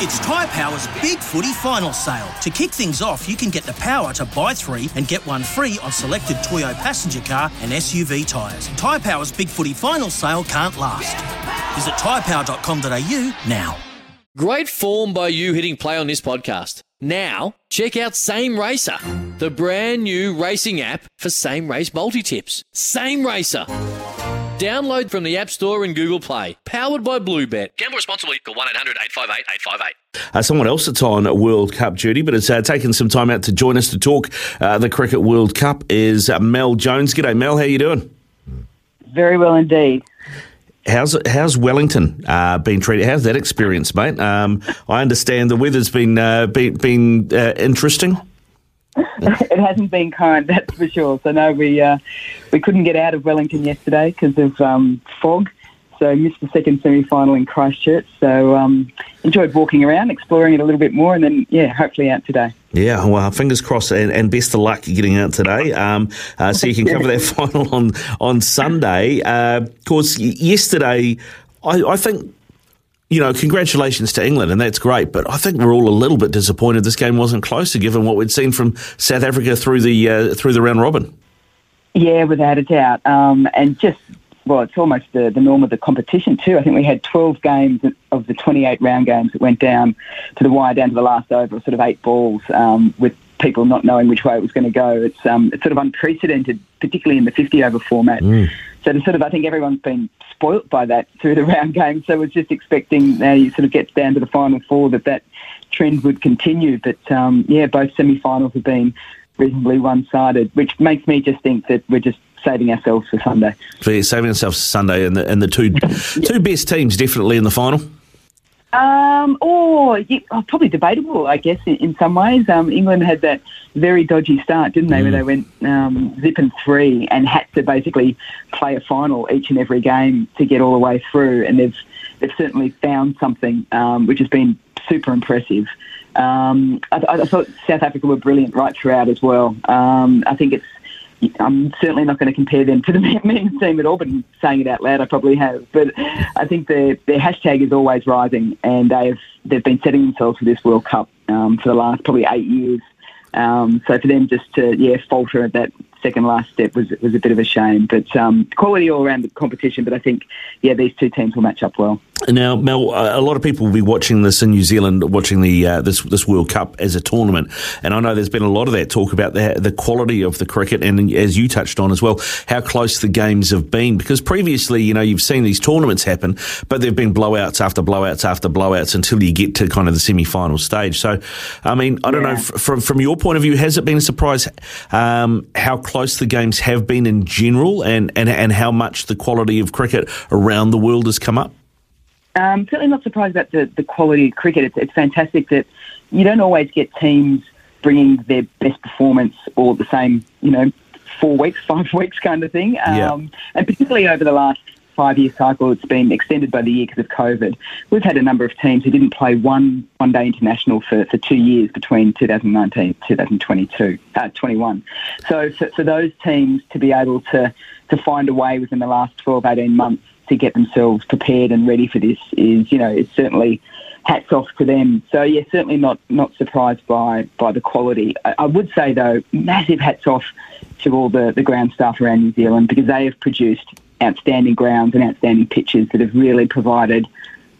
It's Tyre Power's Big Footy Final Sale. To kick things off, you can get the power to buy three and get one free on selected Toyo passenger car and SUV tyres. Tyre Power's Big Footy Final Sale can't last. Visit tyrepower.com.au now. Great form by you hitting play on this podcast. Now, check out Same Racer, the brand new racing app for same race multi tips. Same Racer. Download from the App Store and Google Play. Powered by Bluebet. Gamble responsibly. Call 1 800 858 858. Uh, someone else that's on World Cup duty, but has uh, taken some time out to join us to talk uh, the Cricket World Cup is uh, Mel Jones. G'day, Mel. How you doing? Very well indeed. How's how's Wellington uh, been treated? How's that experience, mate? Um, I understand the weather's been uh, been, been uh, interesting. it hasn't been kind, that's for sure. So no, we uh, we couldn't get out of Wellington yesterday because of um, fog. So missed the second semi-final in Christchurch. So um, enjoyed walking around, exploring it a little bit more, and then yeah, hopefully out today. Yeah, well, fingers crossed, and, and best of luck getting out today. Um, uh, so you can cover that final on on Sunday. Uh, of course, yesterday, I, I think you know, congratulations to England, and that's great. But I think we're all a little bit disappointed this game wasn't closer, given what we'd seen from South Africa through the uh, through the round robin. Yeah, without a doubt, um, and just well, it's almost the, the norm of the competition too. I think we had 12 games of the 28 round games that went down to the wire, down to the last over, sort of eight balls, um, with people not knowing which way it was going to go. It's um, it's sort of unprecedented, particularly in the 50 over format. Mm. So sort of, I think everyone's been spoilt by that through the round game. So was just expecting now you sort of get down to the final four that that trend would continue. But um, yeah, both semi-finals have been reasonably one-sided, which makes me just think that we're just saving ourselves for Sunday. So yeah, saving ourselves for Sunday, and the and the two two best teams definitely in the final. Um, or yeah, oh, probably debatable, I guess, in, in some ways. Um, England had that very dodgy start, didn't they, mm. where they went um, zip and three and had to basically play a final each and every game to get all the way through. And they've they've certainly found something um, which has been super impressive. Um, I, I, thought South Africa were brilliant right throughout as well. Um, I think it's I'm certainly not going to compare them to the men's team at all, but saying it out loud, I probably have. But I think their their hashtag is always rising, and they've they've been setting themselves for this World Cup um, for the last probably eight years. Um, so for them just to yeah falter at that second last step was was a bit of a shame. But um, quality all around the competition. But I think yeah these two teams will match up well. Now, Mel, a lot of people will be watching this in New Zealand, watching the uh, this this World Cup as a tournament, and I know there's been a lot of that talk about the the quality of the cricket, and as you touched on as well, how close the games have been. Because previously, you know, you've seen these tournaments happen, but there've been blowouts after blowouts after blowouts until you get to kind of the semi final stage. So, I mean, I don't yeah. know from from your point of view, has it been a surprise um, how close the games have been in general, and, and and how much the quality of cricket around the world has come up? Um, certainly not surprised about the, the quality of cricket. It's, it's fantastic that you don't always get teams bringing their best performance all at the same, you know, four weeks, five weeks kind of thing. Um, yeah. And particularly over the last five year cycle, it's been extended by the year because of COVID. We've had a number of teams who didn't play one one day international for, for two years between 2019 and 2022, uh, 21. So for, for those teams to be able to, to find a way within the last 12, 18 months to get themselves prepared and ready for this is, you know, it's certainly hats off to them. So yeah, certainly not not surprised by by the quality. I, I would say though, massive hats off to all the, the ground staff around New Zealand because they have produced outstanding grounds and outstanding pitches that have really provided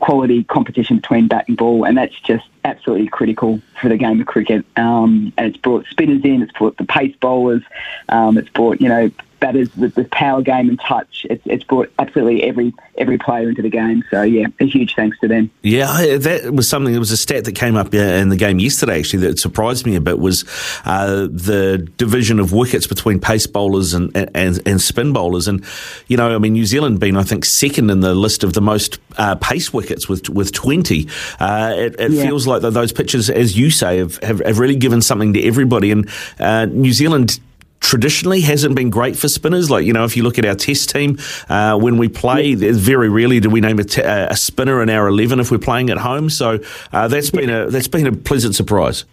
quality competition between bat and ball, and that's just absolutely critical for the game of cricket. Um, and it's brought spinners in, it's brought the pace bowlers, um, it's brought you know batters with, with power game and touch. It's, it's brought absolutely every every player into the game. So yeah, a huge thanks to them. Yeah, that was something. It was a stat that came up in the game yesterday. Actually, that surprised me a bit was uh, the division of wickets between pace bowlers and, and and spin bowlers. And you know, I mean, New Zealand being I think second in the list of the most uh, pace wickets with with twenty. Uh, it, it yeah. feels like those pitches, as you say, have, have, have really given something to everybody. And uh, New Zealand traditionally hasn't been great for spinners. Like, you know, if you look at our test team, uh, when we play, very rarely do we name a, t- a spinner in our 11 if we're playing at home. So uh, that's been a that's been a pleasant surprise.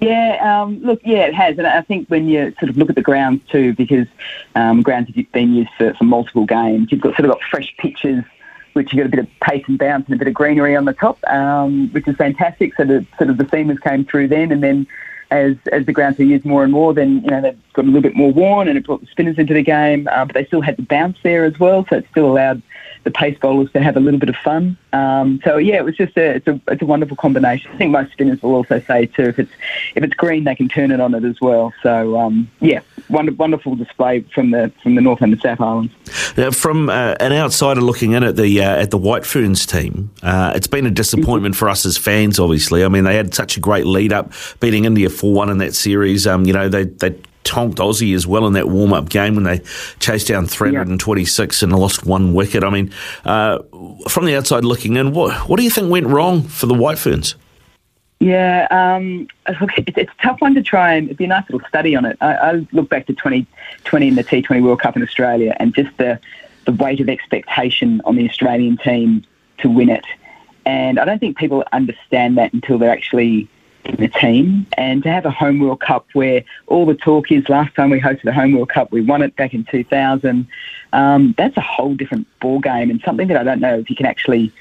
Yeah, um, look, yeah, it has. And I think when you sort of look at the grounds too, because um, grounds have been used for, for multiple games, you've got sort of got fresh pitches which you got a bit of pace and bounce and a bit of greenery on the top, um, which is fantastic. So the sort of the seamers came through then, and then as as the grounds are used more and more, then you know they've got a little bit more worn, and it brought the spinners into the game. Uh, but they still had the bounce there as well, so it still allowed the pace bowlers to have a little bit of fun. Um, so yeah, it was just a it's a it's a wonderful combination. I think most spinners will also say too if it's if it's green they can turn it on it as well. So um, yeah, wonderful, wonderful display from the from the North and the South Islands. Now, from uh, an outsider looking in at the uh, at the White Ferns team, uh, it's been a disappointment for us as fans. Obviously, I mean they had such a great lead up, beating India four one in that series. Um, you know they they tonked Aussie as well in that warm up game when they chased down 326 yeah. and lost one wicket. I mean, uh, from the outside looking in, what what do you think went wrong for the White Ferns? Yeah, um, look, it's, it's, a tough one to try and it'd be a nice little study on it. I, I look back to 2020 in the T20 World Cup in Australia and just the, the weight of expectation on the Australian team to win it. And I don't think people understand that until they're actually in the team. And to have a home World Cup where all the talk is last time we hosted a home World Cup, we won it back in 2000. Um, that's a whole different ball game and something that I don't know if you can actually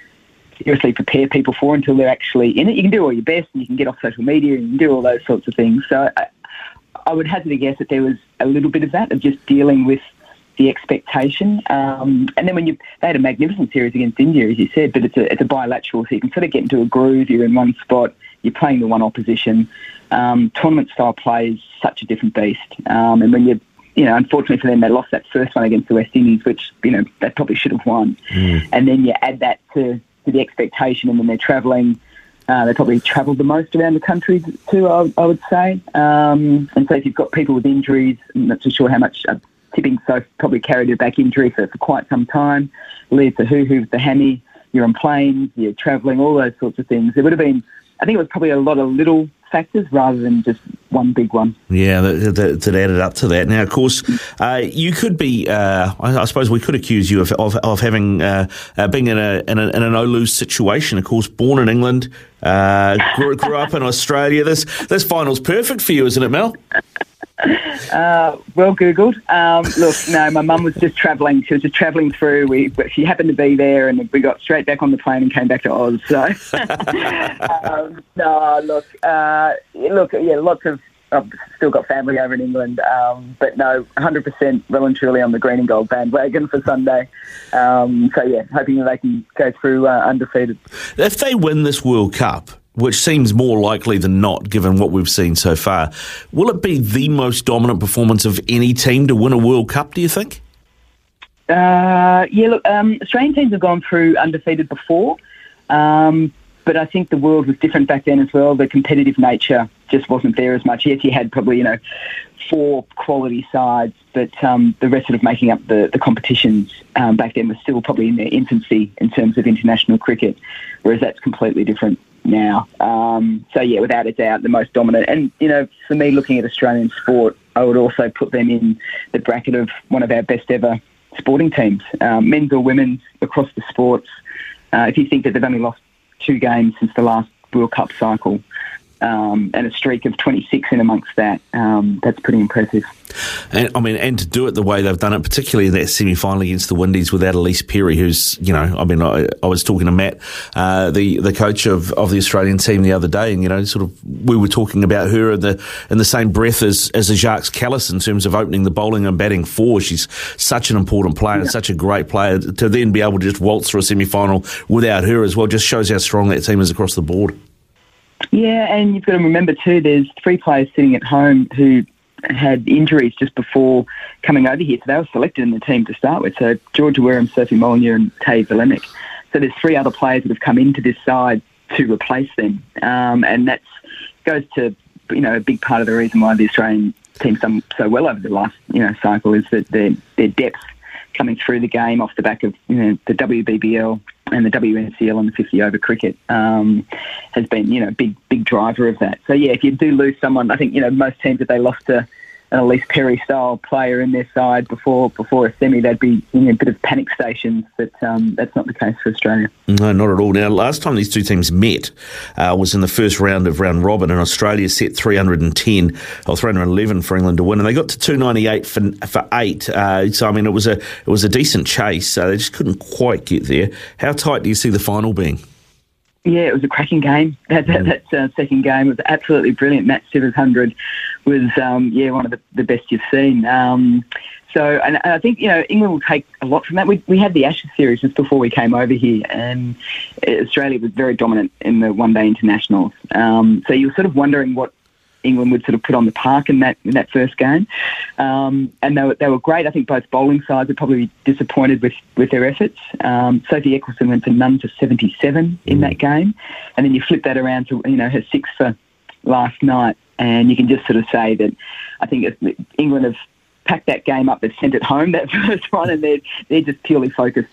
seriously prepare people for until they're actually in it. You can do all your best and you can get off social media and you can do all those sorts of things. So I, I would hazard a guess that there was a little bit of that of just dealing with the expectation. Um, and then when you they had a magnificent series against India, as you said, but it's a it's a bilateral, so you can sort of get into a groove. You're in one spot, you're playing the one opposition. Um, tournament style play is such a different beast, um, and when you you know, unfortunately for them, they lost that first one against the West Indies, which you know they probably should have won. Mm. And then you add that to to the expectation, and then they're travelling. Uh, they probably travelled the most around the country too, I, I would say. Um, and so if you've got people with injuries, I'm not too sure how much uh, tipping so probably carried a back injury for, for quite some time. Lea Tahuhu with the hammy, you're on planes, you're travelling, all those sorts of things. It would have been, I think it was probably a lot of little factors rather than just one big one. Yeah, that, that, that added up to that. Now, of course, uh, you could be. Uh, I, I, suppose we could accuse you of of, of having uh, uh being in a, in a in a no lose situation. Of course, born in England, uh, grew, grew up in Australia. This this final's perfect for you, isn't it, Mel? Uh, well googled. Um, look, no, my mum was just travelling. She was just travelling through. We she happened to be there, and we got straight back on the plane and came back to Oz. So, um, no, look, uh, look, yeah, lots of. I've still got family over in England, um, but no, 100% well and truly on the green and gold bandwagon for Sunday. Um, so yeah, hoping that they can go through uh, undefeated. If they win this World Cup, which seems more likely than not given what we've seen so far. Will it be the most dominant performance of any team to win a World Cup, do you think? Uh, yeah, look, um, Australian teams have gone through undefeated before, um, but I think the world was different back then as well. The competitive nature just wasn't there as much. Yes, you had probably, you know, four quality sides, but um, the rest of making up the, the competitions um, back then was still probably in their infancy in terms of international cricket, whereas that's completely different now. Um, so yeah, without a doubt, the most dominant. And you know, for me, looking at Australian sport, I would also put them in the bracket of one of our best ever sporting teams, um, men's or women's across the sports. Uh, if you think that they've only lost two games since the last World Cup cycle, um, and a streak of 26 in amongst that. Um, that's pretty impressive. And I mean, and to do it the way they've done it, particularly in that semi final against the Windies without Ellyse Perry, who's, you know, I mean, I, I was talking to Matt, uh, the, the coach of, of the Australian team the other day, and, you know, sort of, we were talking about her in the, in the same breath as, as a Jacques Kallis in terms of opening the bowling and batting four. She's such an important player yeah. and such a great player to then be able to just waltz through a semi final without her as well just shows how strong that team is across the board. Yeah, and you've got to remember too, there's three players sitting at home who had injuries just before coming over here, so they were selected in the team to start with. So Georgia Wareham, Sophie Molineux, and Tay Vlaeminck. So there's three other players that have come into this side to replace them, um, and that goes to you know a big part of the reason why the Australian team's done so well over the last you know cycle is that their their depth coming through the game off the back of you know the WBBL and the WNCL and the 50 over cricket um, has been you know big big driver of that. So yeah, if you do lose someone, I think you know most teams if they lost to an Ellyse Perry style player in their side before before a semi, they'd be in a bit of panic stations. But um, that's not the case for Australia. No, not at all. Now, last time these two teams met uh, was in the first round of round robin, and Australia set 310 or 311 for England to win, and they got to 298 for for eight. Uh, so I mean, it was a it was a decent chase. So they just couldn't quite get there. How tight do you see the final being? Yeah, it was a cracking game. That, that, that uh, second game was absolutely brilliant. Nat Sciver's 100 was, um, yeah, one of the, the best you've seen. Um, so, and, and, I think, you know, England will take a lot from that. We, we had the Ashes series just before we came over here, and Australia was very dominant in the one day internationals. Um, so you were sort of wondering what England would sort of put on the park in that in that first game. Um, and they were, they were great. I think both bowling sides were probably disappointed with, with their efforts. Um, Sophie Ecclestone went for none for 77 in that game. And then you flip that around to, you know, her six for last night. And you can just sort of say that I think England have packed that game up. They've sent it home that first one, and they're they're just purely focused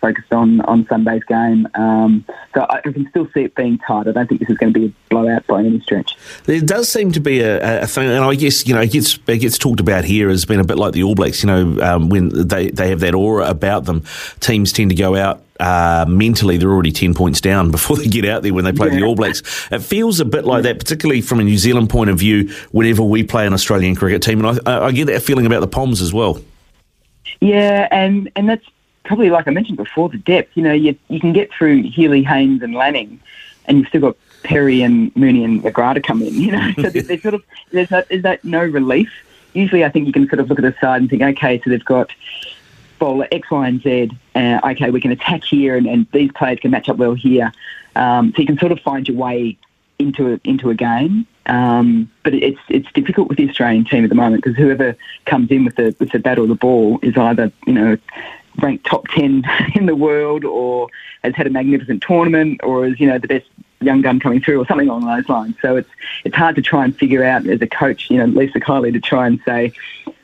focused on on Sunday's game. Um, so I, can still see it being tight. I don't think this is going to be a blowout by any stretch. There does seem to be a, a thing, and I guess you know it gets it gets talked about here as being a bit like the All Blacks. You know, um, when they they have that aura about them, teams tend to go out uh, mentally they're already 10 points down before they get out there when they play yeah. the All Blacks. It feels a bit like that, particularly from a New Zealand point of view, whenever we play an Australian cricket team. And I, I get that feeling about the Poms as well. Yeah, and, and that's probably, like I mentioned before, the depth. You know, you, you can get through Healy, Haynes, and Lanning, and you've still got Perry and Mooney and McGrath come in, you know. So there's sort of, there's that, is that no relief. Usually I think you can sort of look at the side and think, okay, so they've got bowler X, Y, and Z. Uh, okay, we can attack here, and, and, these players can match up well here. Um, so you can sort of find your way into a, into a game. Um, but it's it's difficult with the Australian team at the moment because whoever comes in with the with the bat or the ball is either you know ranked top ten in the world or has had a magnificent tournament or is you know the best young gun coming through or something along those lines. So it's it's hard to try and figure out as a coach, you know, Lisa Keightley to try and say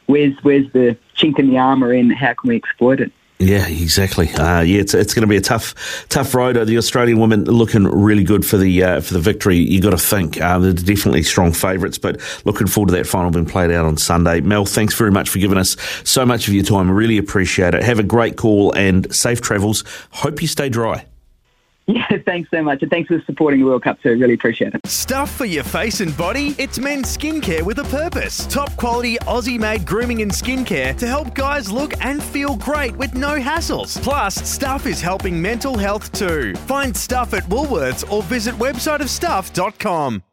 where's where's the chink in the armour in? How can we exploit it? Yeah, exactly. Uh, yeah, it's, it's going to be a tough, tough road. The Australian women looking really good for the uh, for the victory. You got to think uh, they're definitely strong favourites, but looking forward to that final being played out on Sunday. Mel, thanks very much for giving us so much of your time. Really appreciate it. Have a great call and safe travels. Hope you stay dry. Yeah, thanks so much. And thanks for supporting the World Cup too. Really appreciate it. Stuff for your face and body? It's men's skincare with a purpose. Top quality Aussie made grooming and skincare to help guys look and feel great with no hassles. Plus, Stuff is helping mental health too. Find Stuff at Woolworths or visit websiteofstuff.com.